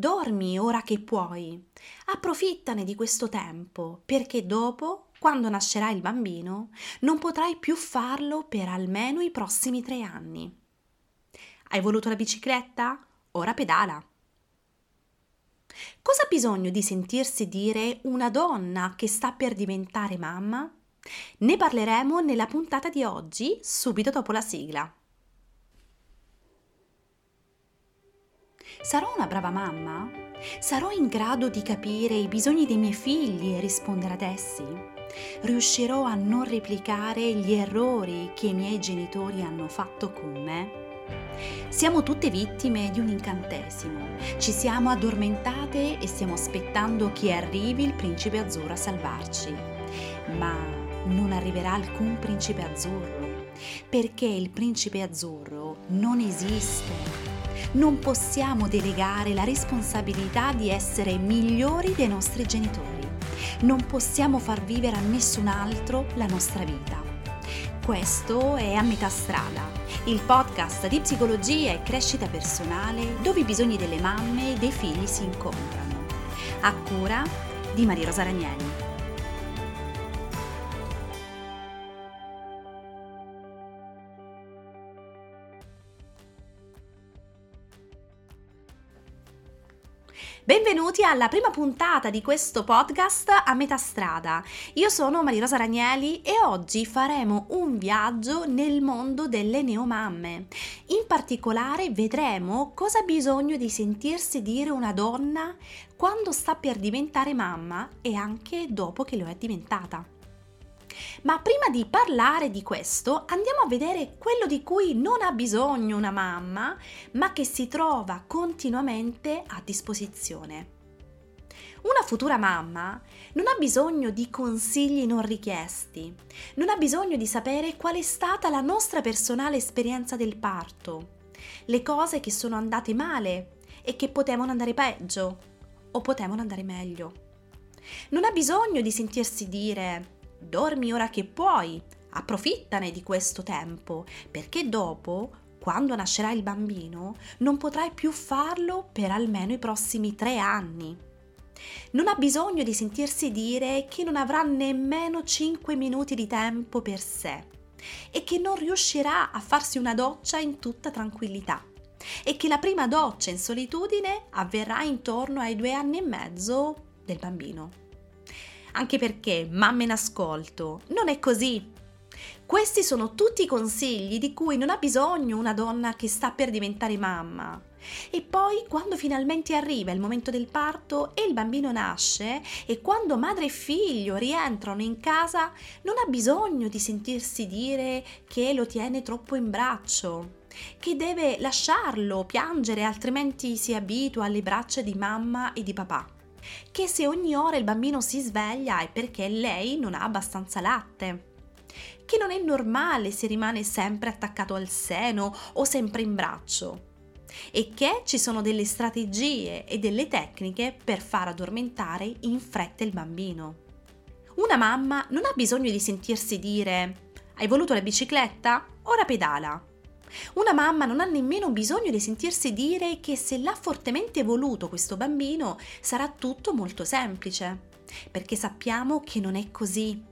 Dormi ora che puoi. Approfittane di questo tempo, perché dopo, quando nascerà il bambino, non potrai più farlo per almeno i prossimi tre anni. Hai voluto la bicicletta? Ora pedala. Cosa ha bisogno di sentirsi dire una donna che sta per diventare mamma? Ne parleremo nella puntata di oggi, subito dopo la sigla. Sarò una brava mamma? Sarò in grado di capire i bisogni dei miei figli e rispondere ad essi? Riuscirò a non replicare gli errori che i miei genitori hanno fatto con me? Siamo tutte vittime di un incantesimo. Ci siamo addormentate e stiamo aspettando che arrivi il principe azzurro a salvarci. Ma non arriverà alcun principe azzurro, perché il principe azzurro non esiste. Non possiamo delegare la responsabilità di essere migliori dei nostri genitori. Non possiamo far vivere a nessun altro la nostra vita. Questo è A metà strada, il podcast di psicologia e crescita personale dove i bisogni delle mamme e dei figli si incontrano. A cura di Maria Rosa Ragnelli. Benvenuti alla prima puntata di questo podcast a metà strada. Io sono Marirosa Ragnelli e oggi faremo un viaggio nel mondo delle neomamme. In particolare vedremo cosa ha bisogno di sentirsi dire una donna quando sta per diventare mamma e anche dopo che lo è diventata. Ma prima di parlare di questo andiamo a vedere quello di cui non ha bisogno una mamma, ma che si trova continuamente a disposizione. Una futura mamma non ha bisogno di consigli non richiesti, non ha bisogno di sapere qual è stata la nostra personale esperienza del parto, le cose che sono andate male e che potevano andare peggio o potevano andare meglio. Non ha bisogno di sentirsi dire dormi ora che puoi, approfittane di questo tempo, perché dopo, quando nascerà il bambino, non potrai più farlo per almeno i prossimi tre anni. Non ha bisogno di sentirsi dire che non avrà nemmeno 5 minuti di tempo per sé e che non riuscirà a farsi una doccia in tutta tranquillità e che la prima doccia in solitudine avverrà intorno ai due anni e mezzo del bambino anche perché, mamme in ascolto, non è così. Questi sono tutti i consigli di cui non ha bisogno una donna che sta per diventare mamma. E poi, quando finalmente arriva il momento del parto e il bambino nasce, e quando madre e figlio rientrano in casa, non ha bisogno di sentirsi dire che lo tiene troppo in braccio, che deve lasciarlo piangere altrimenti si abitua alle braccia di mamma e di papà che se ogni ora il bambino si sveglia è perché lei non ha abbastanza latte che non è normale se rimane sempre attaccato al seno o sempre in braccio e che ci sono delle strategie e delle tecniche per far addormentare in fretta il bambino. Una mamma non ha bisogno di sentirsi dire hai voluto la bicicletta? Ora pedala. Una mamma non ha nemmeno bisogno di sentirsi dire che se l'ha fortemente voluto questo bambino sarà tutto molto semplice, perché sappiamo che non è così.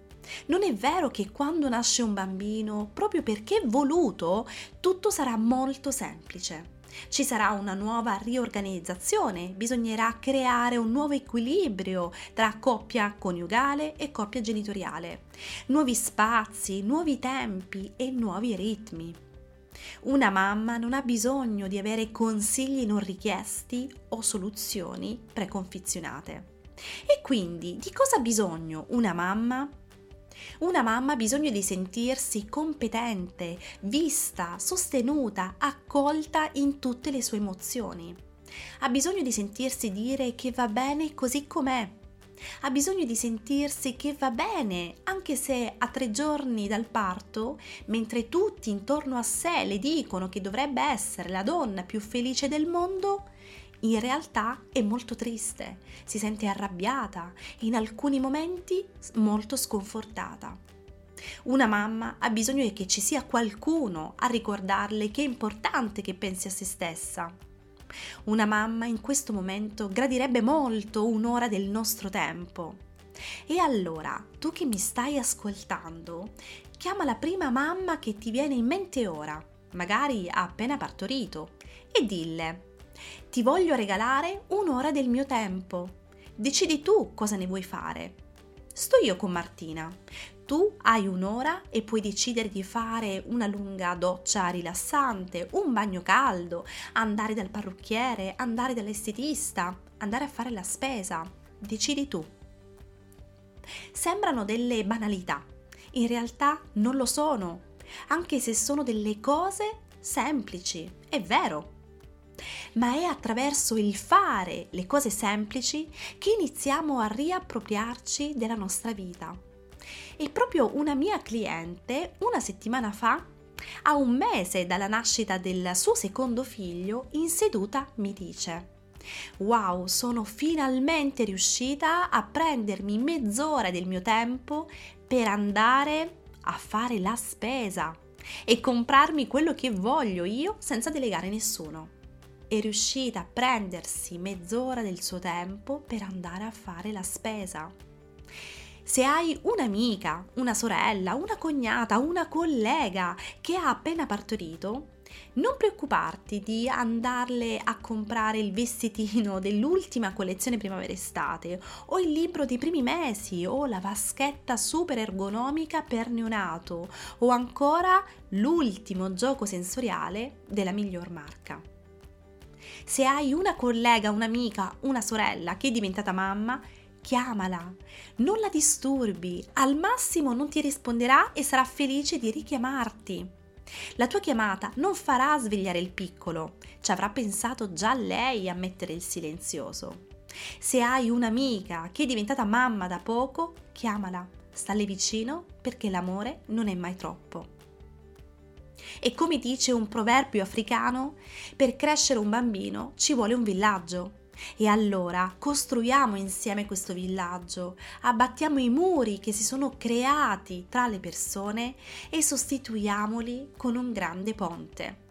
Non è vero che quando nasce un bambino, proprio perché voluto, tutto sarà molto semplice. Ci sarà una nuova riorganizzazione, bisognerà creare un nuovo equilibrio tra coppia coniugale e coppia genitoriale, nuovi spazi, nuovi tempi e nuovi ritmi. Una mamma non ha bisogno di avere consigli non richiesti o soluzioni preconfezionate. E quindi di cosa ha bisogno una mamma? Una mamma ha bisogno di sentirsi competente, vista, sostenuta, accolta in tutte le sue emozioni. Ha bisogno di sentirsi dire che va bene così com'è, ha bisogno di sentirsi che va bene, anche se a tre giorni dal parto, mentre tutti intorno a sé le dicono che dovrebbe essere la donna più felice del mondo, in realtà è molto triste, si sente arrabbiata e in alcuni momenti molto sconfortata. Una mamma ha bisogno che ci sia qualcuno a ricordarle che è importante che pensi a se stessa. Una mamma in questo momento gradirebbe molto un'ora del nostro tempo. E allora, tu che mi stai ascoltando, chiama la prima mamma che ti viene in mente ora, magari ha appena partorito, e dille, ti voglio regalare un'ora del mio tempo. Decidi tu cosa ne vuoi fare. Sto io con Martina. Tu hai un'ora e puoi decidere di fare una lunga doccia rilassante, un bagno caldo, andare dal parrucchiere, andare dall'estetista, andare a fare la spesa. Decidi tu. Sembrano delle banalità, in realtà non lo sono, anche se sono delle cose semplici, è vero. Ma è attraverso il fare le cose semplici che iniziamo a riappropriarci della nostra vita. E proprio una mia cliente, una settimana fa, a un mese dalla nascita del suo secondo figlio, in seduta mi dice Wow, sono finalmente riuscita a prendermi mezz'ora del mio tempo per andare a fare la spesa e comprarmi quello che voglio io senza delegare nessuno. È riuscita a prendersi mezz'ora del suo tempo per andare a fare la spesa. Se hai un'amica, una sorella, una cognata, una collega che ha appena partorito, non preoccuparti di andarle a comprare il vestitino dell'ultima collezione primavera-estate o il libro dei primi mesi o la vaschetta super ergonomica per neonato o ancora l'ultimo gioco sensoriale della miglior marca. Se hai una collega, un'amica, una sorella che è diventata mamma, chiamala, non la disturbi, al massimo non ti risponderà e sarà felice di richiamarti. La tua chiamata non farà svegliare il piccolo, ci avrà pensato già lei a mettere il silenzioso. Se hai un'amica che è diventata mamma da poco, chiamala, stalle vicino perché l'amore non è mai troppo. E come dice un proverbio africano, per crescere un bambino ci vuole un villaggio. E allora costruiamo insieme questo villaggio, abbattiamo i muri che si sono creati tra le persone e sostituiamoli con un grande ponte.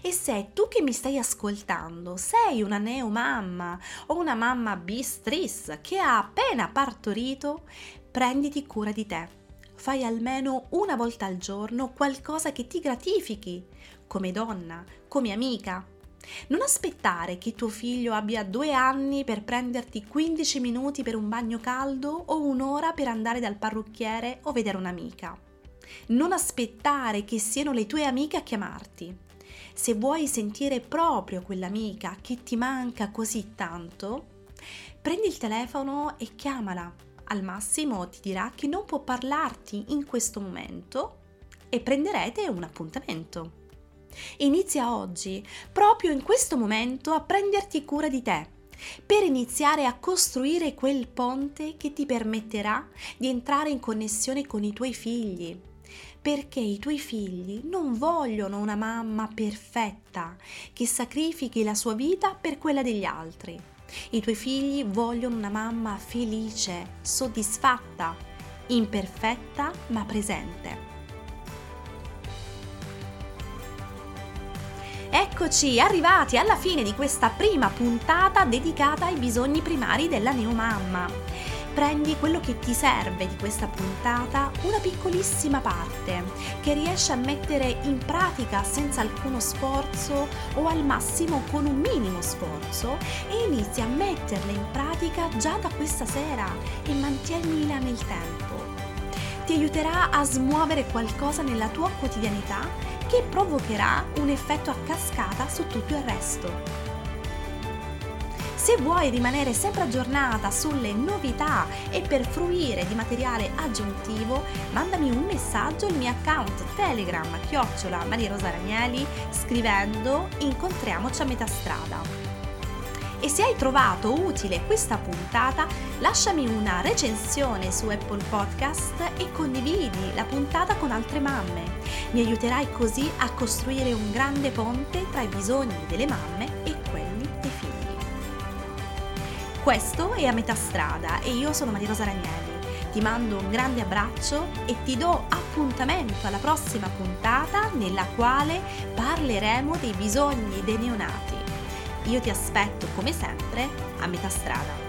E se tu che mi stai ascoltando sei una neomamma o una mamma bistris che ha appena partorito, prenditi cura di te. Fai almeno una volta al giorno qualcosa che ti gratifichi, come donna, come amica, non aspettare che tuo figlio abbia due anni per prenderti 15 minuti per un bagno caldo o un'ora per andare dal parrucchiere o vedere un'amica. Non aspettare che siano le tue amiche a chiamarti. Se vuoi sentire proprio quell'amica che ti manca così tanto, prendi il telefono e chiamala. Al massimo ti dirà che non può parlarti in questo momento e prenderete un appuntamento. Inizia oggi, proprio in questo momento, a prenderti cura di te, per iniziare a costruire quel ponte che ti permetterà di entrare in connessione con i tuoi figli. Perché i tuoi figli non vogliono una mamma perfetta che sacrifichi la sua vita per quella degli altri. I tuoi figli vogliono una mamma felice, soddisfatta, imperfetta ma presente. Eccoci arrivati alla fine di questa prima puntata dedicata ai bisogni primari della neomamma. Prendi quello che ti serve di questa puntata, una piccolissima parte, che riesci a mettere in pratica senza alcuno sforzo o al massimo con un minimo sforzo e inizi a metterla in pratica già da questa sera e mantienila nel tempo. Ti aiuterà a smuovere qualcosa nella tua quotidianità che provocherà un effetto a cascata su tutto il resto. Se vuoi rimanere sempre aggiornata sulle novità e per fruire di materiale aggiuntivo, mandami un messaggio al mio account Telegram chiocciola Maria Rosa Ranieli scrivendo incontriamoci a metà strada. E se hai trovato utile questa puntata, lasciami una recensione su Apple Podcast e condividi la puntata con altre mamme. Mi aiuterai così a costruire un grande ponte tra i bisogni delle mamme e quelli dei figli. Questo è a metà strada e io sono Maria Rosa Ragnelli. Ti mando un grande abbraccio e ti do appuntamento alla prossima puntata nella quale parleremo dei bisogni dei neonati io ti aspetto come sempre a metà strada.